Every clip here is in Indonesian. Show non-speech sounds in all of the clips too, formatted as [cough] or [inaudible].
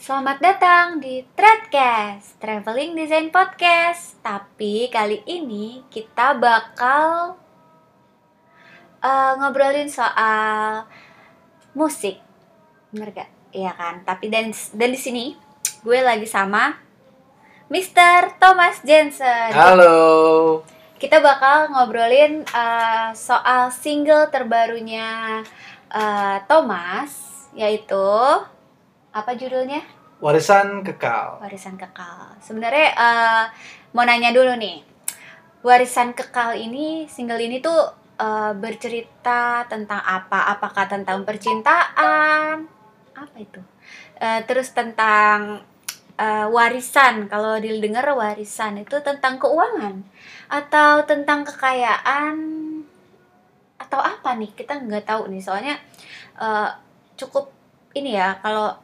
Selamat datang di Threadcast, Traveling Design Podcast. Tapi kali ini kita bakal uh, ngobrolin soal musik, bener gak? Iya kan. Tapi dan dan di sini gue lagi sama Mr. Thomas Jensen. Halo. Kita bakal ngobrolin uh, soal single terbarunya uh, Thomas, yaitu apa judulnya? Warisan kekal. Warisan kekal. Sebenarnya uh, mau nanya dulu nih. Warisan kekal ini single ini tuh uh, bercerita tentang apa? Apakah tentang percintaan? Apa itu? Uh, terus tentang uh, warisan. Kalau didengar warisan itu tentang keuangan atau tentang kekayaan atau apa nih? Kita nggak tahu nih. Soalnya uh, cukup ini ya kalau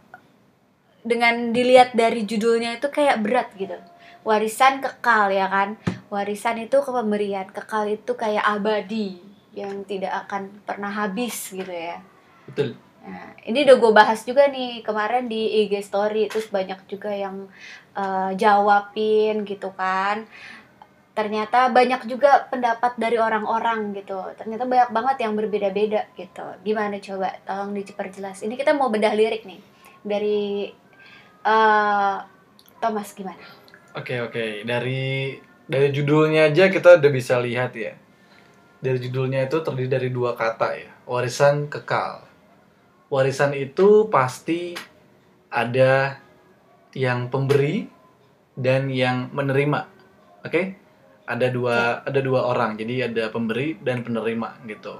dengan dilihat dari judulnya itu kayak berat gitu. Warisan kekal ya kan? Warisan itu kepemberian kekal itu kayak abadi yang tidak akan pernah habis gitu ya. Betul. Nah ini udah gue bahas juga nih kemarin di IG story terus banyak juga yang uh, jawabin gitu kan. Ternyata banyak juga pendapat dari orang-orang gitu. Ternyata banyak banget yang berbeda-beda gitu. Gimana coba? Tolong diperjelas. Ini kita mau bedah lirik nih dari uh, Thomas gimana? Oke okay, oke okay. dari dari judulnya aja kita udah bisa lihat ya. Dari judulnya itu terdiri dari dua kata ya, warisan kekal. Warisan itu pasti ada yang pemberi dan yang menerima. Oke? Okay? Ada dua ada dua orang. Jadi ada pemberi dan penerima gitu.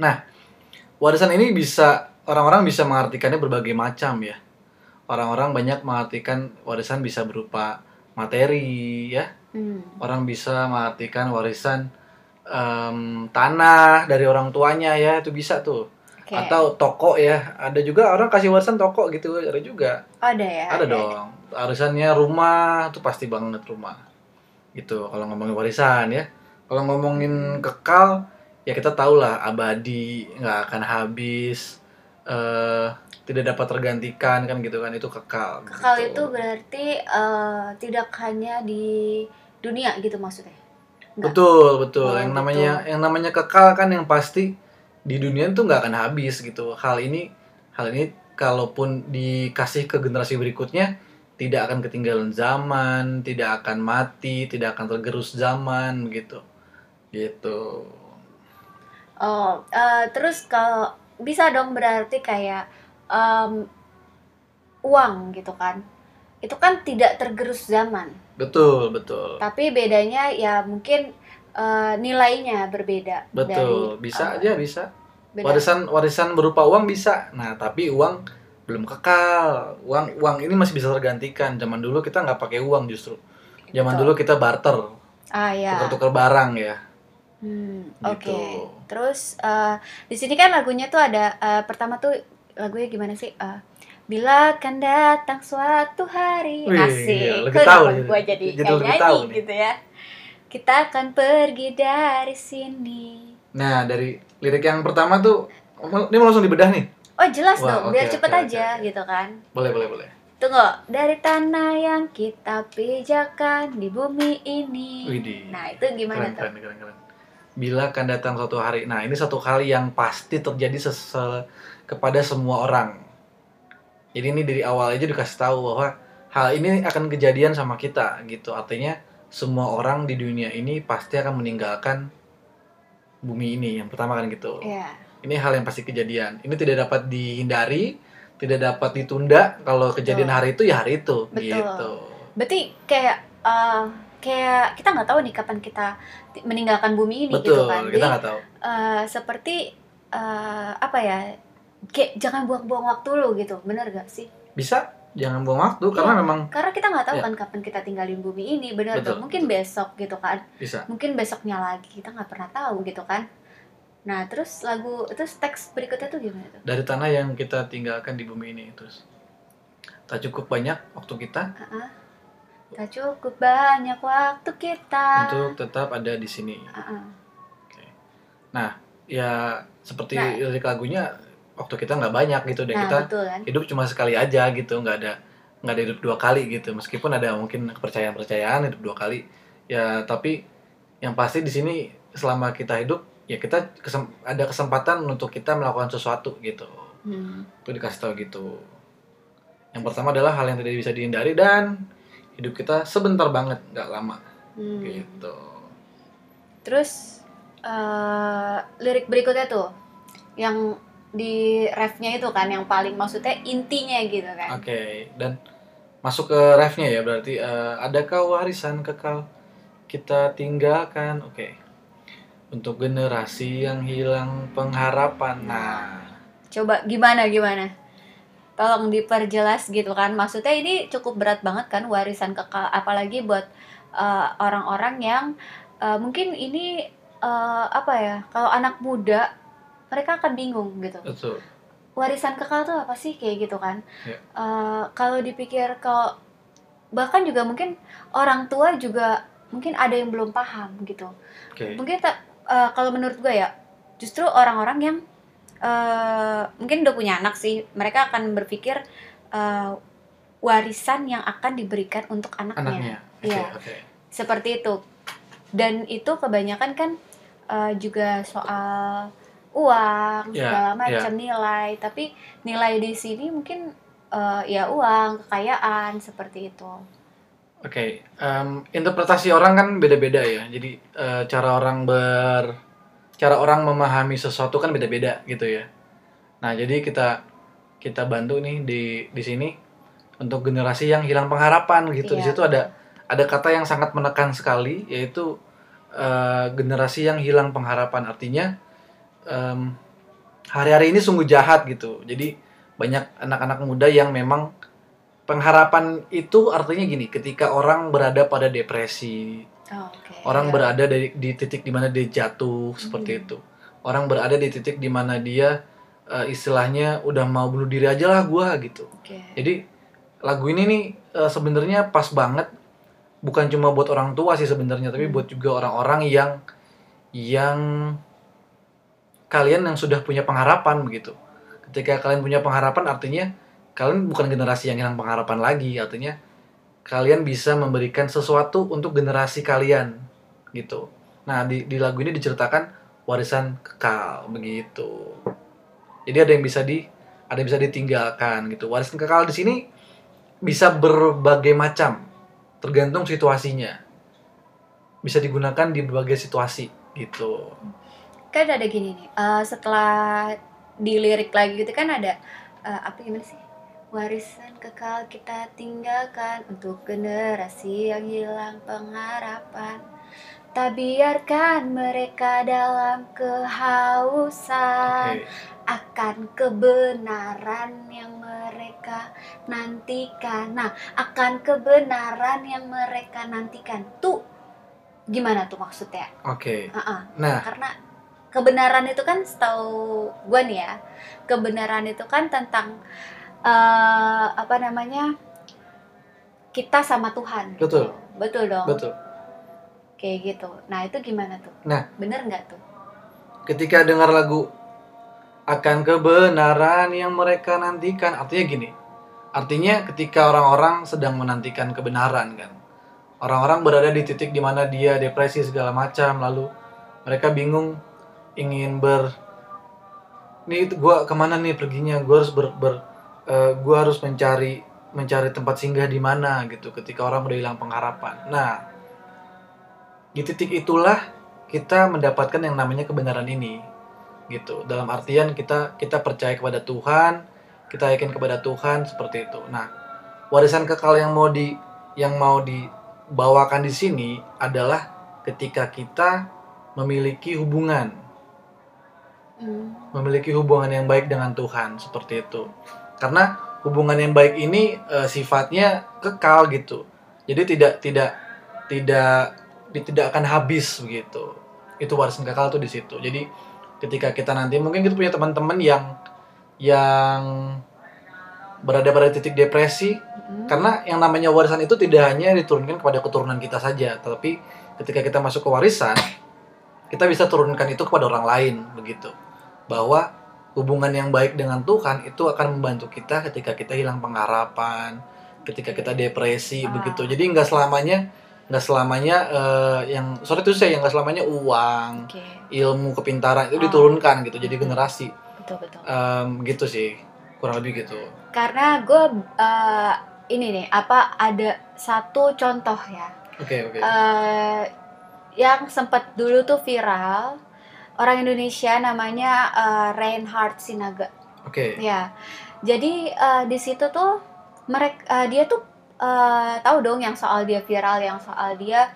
Nah, warisan ini bisa orang-orang bisa mengartikannya berbagai macam ya orang-orang banyak mengartikan warisan bisa berupa materi ya. Hmm. orang bisa mengartikan warisan um, tanah dari orang tuanya ya. Itu bisa tuh. Okay. atau toko ya. Ada juga orang kasih warisan toko gitu ada juga. Ada ya? Ada, ada dong. Warisannya rumah tuh pasti banget rumah. Gitu kalau ngomongin warisan ya. Kalau ngomongin kekal ya kita tahu lah abadi nggak akan habis uh, tidak dapat tergantikan kan gitu kan itu kekal kekal gitu. itu berarti uh, tidak hanya di dunia gitu maksudnya? Enggak. betul betul. Oh, yang namanya yang namanya kekal kan yang pasti di dunia itu nggak akan habis gitu. Hal ini hal ini kalaupun dikasih ke generasi berikutnya tidak akan ketinggalan zaman tidak akan mati tidak akan tergerus zaman gitu. Gitu. Oh uh, terus kalau bisa dong berarti kayak um, uang gitu kan. Itu kan tidak tergerus zaman. Betul betul. Tapi bedanya ya mungkin uh, nilainya berbeda betul. dari, bisa uh, aja bisa. Beda. warisan warisan berupa uang bisa. Nah tapi uang belum kekal. Uang uang ini masih bisa tergantikan. Zaman dulu kita nggak pakai uang justru. Zaman betul. dulu kita barter. Ah ya tukar-tukar barang ya hmm, gitu. oke okay. terus uh, di sini kan lagunya tuh ada uh, pertama tuh lagunya gimana sih? Uh, Bila akan datang suatu hari Wih, asik. Iya, tahu gue jadi kayak nyanyi tahu gitu ya. Kita akan pergi dari sini. Nah, dari lirik yang pertama tuh ini mau langsung dibedah nih. Oh, jelas Wah, dong, okay, biar cepet okay, aja okay. gitu kan. Boleh, boleh, boleh. Tunggu, dari tanah yang kita pijakan di bumi ini. Widih. Nah, itu gimana keren, tuh? Keren, keren, keren. Bila akan datang suatu hari. Nah, ini satu kali yang pasti terjadi sesel kepada semua orang. Jadi ini dari awal aja dikasih tahu bahwa hal ini akan kejadian sama kita gitu. Artinya semua orang di dunia ini pasti akan meninggalkan bumi ini. Yang pertama kan gitu. Yeah. Ini hal yang pasti kejadian. Ini tidak dapat dihindari, tidak dapat ditunda. Kalau kejadian Betul. hari itu ya hari itu Betul. gitu. Berarti kayak uh, kayak kita nggak tahu nih kapan kita meninggalkan bumi ini gitu Betul, gitu kan. Kita nggak tahu. Uh, seperti uh, apa ya? kayak jangan buang-buang waktu lo gitu bener gak sih bisa jangan buang waktu iya, karena memang karena kita nggak tahu ya. kan kapan kita tinggalin bumi ini bener betul, mungkin betul. besok gitu kan bisa mungkin besoknya lagi kita nggak pernah tahu gitu kan nah terus lagu terus teks berikutnya tuh gimana tuh dari tanah yang kita tinggalkan di bumi ini terus tak cukup banyak waktu kita uh -uh. Tak cukup banyak waktu kita. Untuk tetap ada di sini. Uh -uh. Oke. nah ya seperti nah, lirik lagunya waktu kita nggak banyak gitu deh. Nah kita betul kan? hidup cuma sekali aja gitu nggak ada nggak ada hidup dua kali gitu. Meskipun ada mungkin kepercayaan percayaan hidup dua kali. Ya tapi yang pasti di sini selama kita hidup ya kita kesem- ada kesempatan untuk kita melakukan sesuatu gitu. Hmm. itu dikasih tahu gitu. Yang pertama adalah hal yang tidak bisa dihindari dan hidup kita sebentar banget nggak lama Hmm. gitu Terus eh, lirik berikutnya tuh yang di refnya itu kan yang paling maksudnya intinya gitu kan. oke dan masuk ke refnya ya berarti eh, adakah warisan kekal kita tinggalkan oke untuk generasi yang hilang pengharapan nah Coba gimana gimana? Tolong diperjelas gitu kan. Maksudnya ini cukup berat banget kan warisan kekal apalagi buat eh, orang-orang yang eh, mungkin ini eh, apa ya? Kalau anak muda mereka akan bingung gitu. betul warisan kekal tuh apa sih kayak gitu kan Ya. Eh, kalau dipikir kalau bahkan juga mungkin orang tua juga mungkin ada yang belum paham gitu oke mungkin tak eh, kalau menurut gue ya justru orang-orang yang eh, mungkin udah punya anak sih. Mereka akan berpikir eh, warisan yang akan diberikan untuk anaknya, anaknya. Oke Iya. oke. Seperti itu. Dan itu kebanyakan kan eh, juga soal uang Ya, segala macam nilai. Tapi nilai di sini mungkin eh, ya uang kekayaan seperti itu. Oke, em, interpretasi orang kan beda-beda ya. Jadi eh, cara orang ber, cara orang memahami sesuatu kan beda-beda gitu ya. Nah, jadi kita kita bantu nih di di sini untuk generasi yang hilang pengharapan gitu. Di Iya. situ ada ada kata yang sangat menekan sekali yaitu eh, generasi yang hilang pengharapan. Artinya em, hari-hari ini sungguh jahat gitu. Jadi banyak anak-anak muda yang memang pengharapan itu artinya gini, ketika orang berada pada depresi, Oh, oke orang Ya. berada di, di titik di mana dia jatuh seperti Hmm. itu, orang berada di titik di mana dia eh, istilahnya udah mau bunuh diri aja lah gua gitu. Oke. Jadi lagu ini nih eh, sebenarnya pas banget, bukan cuma buat orang tua sih sebenarnya, tapi Hmm. buat juga orang-orang yang yang kalian yang sudah punya pengharapan begitu. Ketika kalian punya pengharapan artinya kalian bukan generasi yang hilang pengharapan lagi, artinya kalian bisa memberikan sesuatu untuk generasi kalian gitu. Nah, di, di lagu ini diceritakan warisan kekal begitu. Jadi ada yang bisa di ada yang bisa ditinggalkan gitu. Warisan kekal di sini bisa berbagai macam, tergantung situasinya. Bisa digunakan di berbagai situasi gitu. kan ada gini nih eh, setelah dilirik lagi gitu kan ada eh, apa gimana sih warisan kekal kita tinggalkan untuk generasi yang hilang pengharapan tak biarkan mereka dalam kehausan Oke. akan kebenaran yang mereka nantikan nah akan kebenaran yang mereka nantikan tuh gimana tuh maksudnya Oke. Ah-ah. Nah, karena kebenaran itu kan setahu gue nih ya kebenaran itu kan tentang eh, apa namanya kita sama Tuhan gitu. Betul. betul dong betul. kayak gitu nah itu gimana tuh Nah. bener nggak tuh ketika dengar lagu akan kebenaran yang mereka nantikan artinya gini artinya ketika orang-orang sedang menantikan kebenaran kan orang-orang berada di titik di mana dia depresi segala macam lalu mereka bingung ingin ber itu gua ke mana nih perginya gua harus ber, ber eh, gua harus mencari mencari tempat singgah di mana gitu ketika orang udah hilang pengharapan. Nah di titik itulah kita mendapatkan yang namanya kebenaran ini gitu. Dalam artian kita kita percaya kepada Tuhan kita yakin kepada Tuhan seperti itu. Nah warisan kekal yang mau di yang mau dibawakan di sini adalah ketika kita memiliki hubungan. Hmm. memiliki hubungan yang baik dengan Tuhan seperti itu karena hubungan yang baik ini eh, sifatnya kekal gitu jadi tidak tidak tidak tidak akan habis begitu itu warisan kekal tuh di situ jadi ketika kita nanti mungkin kita punya teman-teman yang yang berada pada titik depresi Hmm. karena yang namanya warisan itu tidak hanya diturunkan kepada keturunan kita saja, tapi ketika kita masuk ke warisan, kita bisa turunkan itu kepada orang lain begitu. Bahwa hubungan yang baik dengan Tuhan itu akan membantu kita ketika kita hilang pengharapan, ketika kita depresi Ah. begitu. Jadi nggak selamanya nggak selamanya eh, yang sorry itu saya yang nggak selamanya uang, Oke, ilmu, kepintaran itu Ah. diturunkan gitu. Jadi generasi betul betul. Em, gitu sih kurang lebih gitu. Karena gue eh, ini nih apa ada satu contoh ya Oke oke. eh yang sempat dulu tuh viral orang Indonesia namanya eh, Reinhard Sinaga. Oke. Ya, jadi eh, di situ tuh mereka dia tuh eh, tahu dong yang soal dia viral, yang soal dia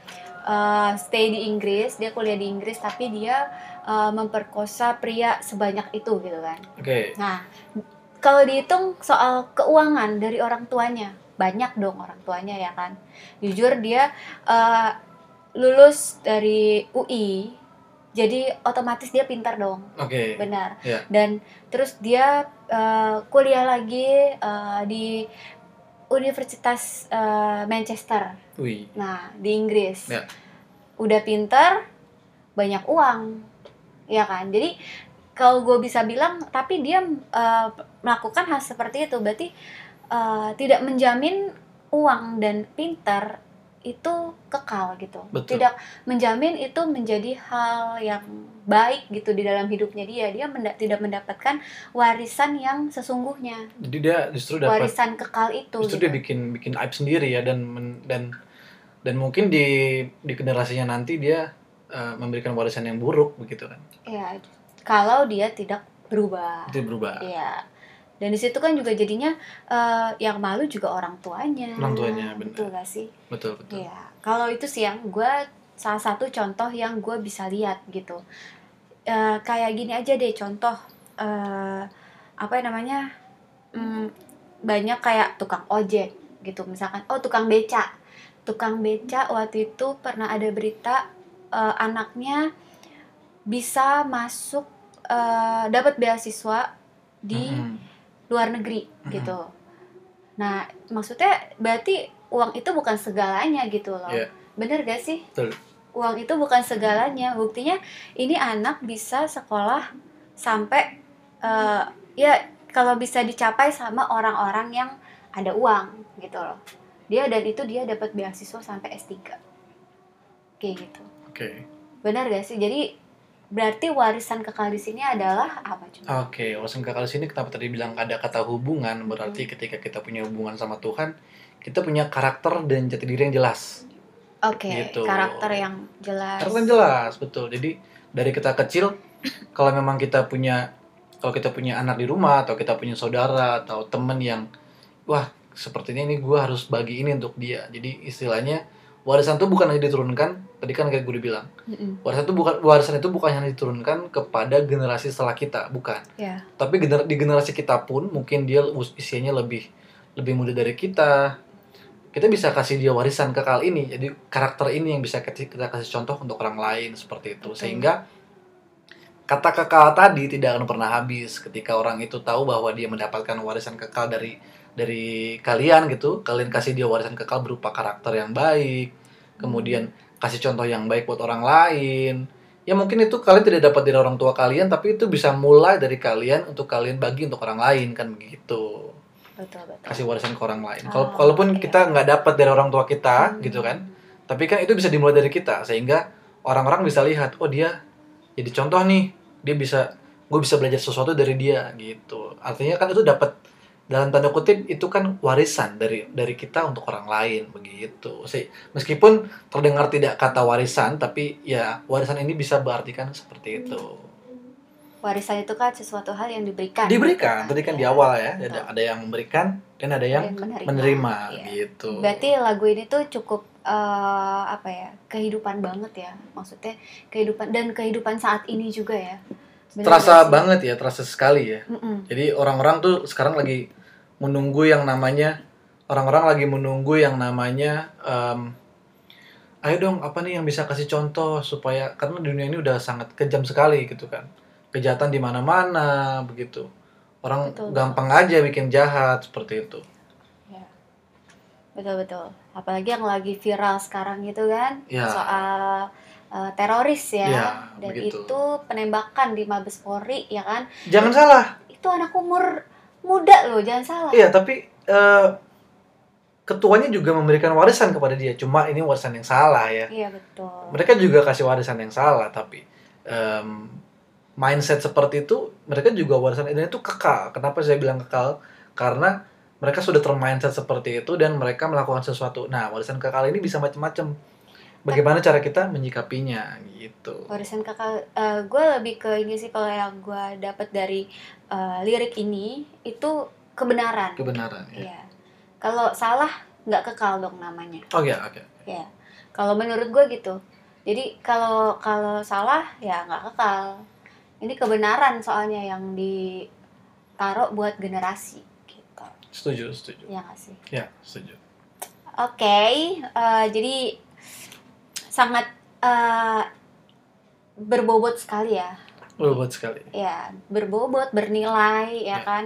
eh, stay di Inggris, dia kuliah di Inggris tapi dia eh, memperkosa pria sebanyak itu gitu kan. Oke. Nah, kalau dihitung soal keuangan dari orang tuanya, banyak dong orang tuanya ya kan. Jujur dia eh, lulus dari UI, jadi otomatis dia pintar dong, Oke. benar. Iya. Dan terus dia eh, kuliah lagi eh, di Universitas eh, Manchester, Wih. nah di Inggris. Ya. Udah pintar, banyak uang, ya kan. Jadi kalau gue bisa bilang, tapi dia eh, melakukan hal seperti itu, berarti eh, tidak menjamin uang dan pintar itu kekal gitu. Betul. Tidak menjamin itu menjadi hal yang baik gitu di dalam hidupnya dia. Dia menda- tidak mendapatkan warisan yang sesungguhnya, Jadi dia justru dapat warisan kekal itu. justru gitu. dia bikin bikin aib sendiri ya dan men- dan dan mungkin di di generasinya nanti dia eh, memberikan warisan yang buruk begitu kan. Ya, kalau dia tidak berubah. Itu berubah. Iya. Dan di situ kan juga jadinya eh, yang malu juga orang tuanya. Orang tuanya, benar. Betul gak sih? Betul betul. Iya. Kalau itu sih yang gue salah satu contoh yang gue bisa lihat gitu. Eh, kayak gini aja deh contoh eh apa ya namanya Hmm, banyak kayak tukang ojek gitu misalkan oh tukang beca tukang beca waktu itu pernah ada berita eh, anaknya bisa masuk eh, dapat beasiswa di Mm-mm. Luar negeri Mhm. gitu. Nah, maksudnya berarti uang itu bukan segalanya gitu loh. Iya. Bener gak sih? Betul. Uang itu bukan segalanya. Buktinya ini anak bisa sekolah sampai eh, ya kalau bisa dicapai sama orang-orang yang ada uang gitu loh. Dia dan itu dia dapat beasiswa sampai S3. Kayak gitu. Oke. Benar gak sih? Jadi berarti warisan kekal di sini adalah apa coba? Oke, warisan kekal di sini kenapa tadi bilang ada kata hubungan berarti Hmm. ketika kita punya hubungan sama Tuhan kita punya karakter dan jati diri yang jelas. Oke, Gitu. karakter yang jelas. Karakter yang jelas, betul. Jadi dari kita kecil kalau memang kita punya kalau kita punya anak di rumah atau kita punya saudara atau temen yang wah sepertinya ini gue harus bagi ini untuk dia. Jadi istilahnya warisan itu bukan hanya diturunkan tadi kan kayak gue udah bilang. Mm-mm. warisan itu bukan warisan itu bukan hanya diturunkan kepada generasi setelah kita bukan. Ya. tapi gener- di generasi kita pun mungkin dia us- usianya lebih lebih muda dari kita. Kita bisa kasih dia warisan kekal ini jadi karakter ini yang bisa kita, kasih contoh untuk orang lain seperti itu. Sehingga kata kekal tadi tidak akan pernah habis ketika orang itu tahu bahwa dia mendapatkan warisan kekal dari dari kalian gitu kalian kasih dia warisan kekal berupa karakter yang baik kemudian kasih contoh yang baik buat orang lain ya mungkin itu kalian tidak dapat dari orang tua kalian tapi itu bisa mulai dari kalian untuk kalian bagi untuk orang lain kan begitu betul betul. kasih warisan ke orang lain Oh, kalau kalaupun iya. kita nggak dapat dari orang tua kita Hmm. gitu kan tapi kan itu bisa dimulai dari kita sehingga orang-orang bisa lihat oh dia jadi contoh nih dia bisa gue bisa belajar sesuatu dari dia gitu artinya kan itu dapat dalam tanda kutip itu kan warisan dari dari kita untuk orang lain begitu sih meskipun terdengar tidak kata warisan tapi ya warisan ini bisa berartikan seperti itu Warisan itu kan sesuatu hal yang diberikan. diberikan tadi kan Ya, di awal ya betul. ada ada yang memberikan dan ada yang Dan menerima. menerima Iya. gitu Berarti lagu ini tuh cukup eh, apa ya kehidupan banget ya maksudnya kehidupan dan kehidupan saat ini juga ya. Bener terasa sih? banget ya terasa sekali ya Mm-mm. jadi orang-orang tuh sekarang lagi menunggu yang namanya orang-orang lagi menunggu yang namanya em, ayo dong apa nih yang bisa kasih contoh supaya karena dunia ini udah sangat kejam sekali gitu kan kejahatan di mana-mana begitu orang Betul, gampang aja bikin jahat seperti itu. Betul betul. Apalagi yang lagi viral sekarang gitu kan Ya. soal eh, teroris ya. Iya, Dan begitu. itu penembakan di Mabes Polri ya kan. Jangan salah. Itu anak umur muda loh, jangan salah. Iya, tapi eh, ketuanya juga memberikan warisan kepada dia. Cuma ini warisan yang salah ya. Iya betul. Mereka juga kasih warisan yang salah, tapi em, mindset seperti itu mereka juga warisan dan itu kekal. Kenapa saya bilang kekal? Karena mereka sudah termindset seperti itu dan mereka melakukan sesuatu. Nah, warisan kekal ini bisa macam-macam. Bagaimana cara kita menyikapinya gitu. Warisan kakak, gue lebih ke ini sih kalau yang gue dapat dari eh, lirik ini itu kebenaran. Kebenaran ya. Iya. Kalau salah nggak kekal dong namanya. Oke, oke. Ya. Kalau menurut gue gitu. Jadi kalau kalau salah ya nggak kekal. Ini kebenaran soalnya yang ditaruh buat generasi. Setuju, setuju. Ya nggak sih. Ya, setuju. Oke, eh, jadi sangat eh, berbobot sekali ya. Berbobot sekali. Ya, berbobot, bernilai ya Ya. kan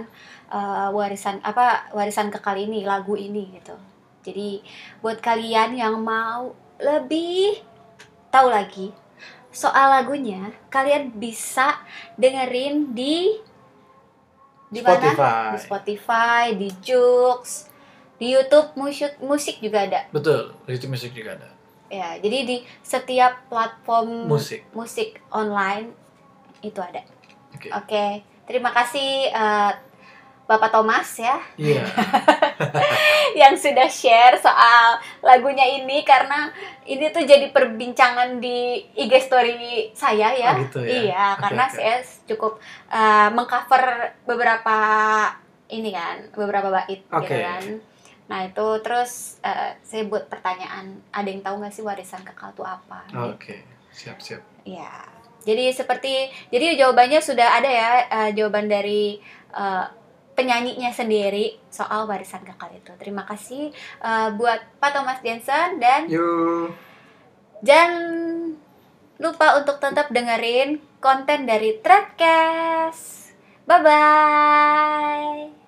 Eh, warisan apa warisan kekal ini, lagu ini gitu. Jadi buat kalian yang mau lebih tahu lagi soal lagunya, kalian bisa dengerin di di mana? Spotify. Di Spotify, di Joox, di YouTube musik musik juga ada. Betul, YouTube Music juga ada. Ya, jadi di setiap platform Musik. musik online itu ada. Oke. Oke, terima kasih eh, Bapak Thomas ya Iya. [laughs] [laughs] yang sudah share soal lagunya ini karena ini tuh jadi perbincangan di IG story saya ya. Oh, gitu ya? Iya, Oke, karena oke. saya cukup eh, mengcover beberapa ini kan, beberapa bait gitu Oke. kan. Nah, itu terus eh, saya buat pertanyaan, ada yang tahu nggak sih warisan kekal itu apa? Oke, siap-siap. Ya, jadi seperti jadi jawabannya sudah ada ya eh, jawaban dari penyanyinya sendiri soal warisan kekal itu. Terima kasih eh, buat Pak Thomas Jensen dan Yuk. jangan lupa untuk tetap dengerin konten dari Threadcast. Bye bye.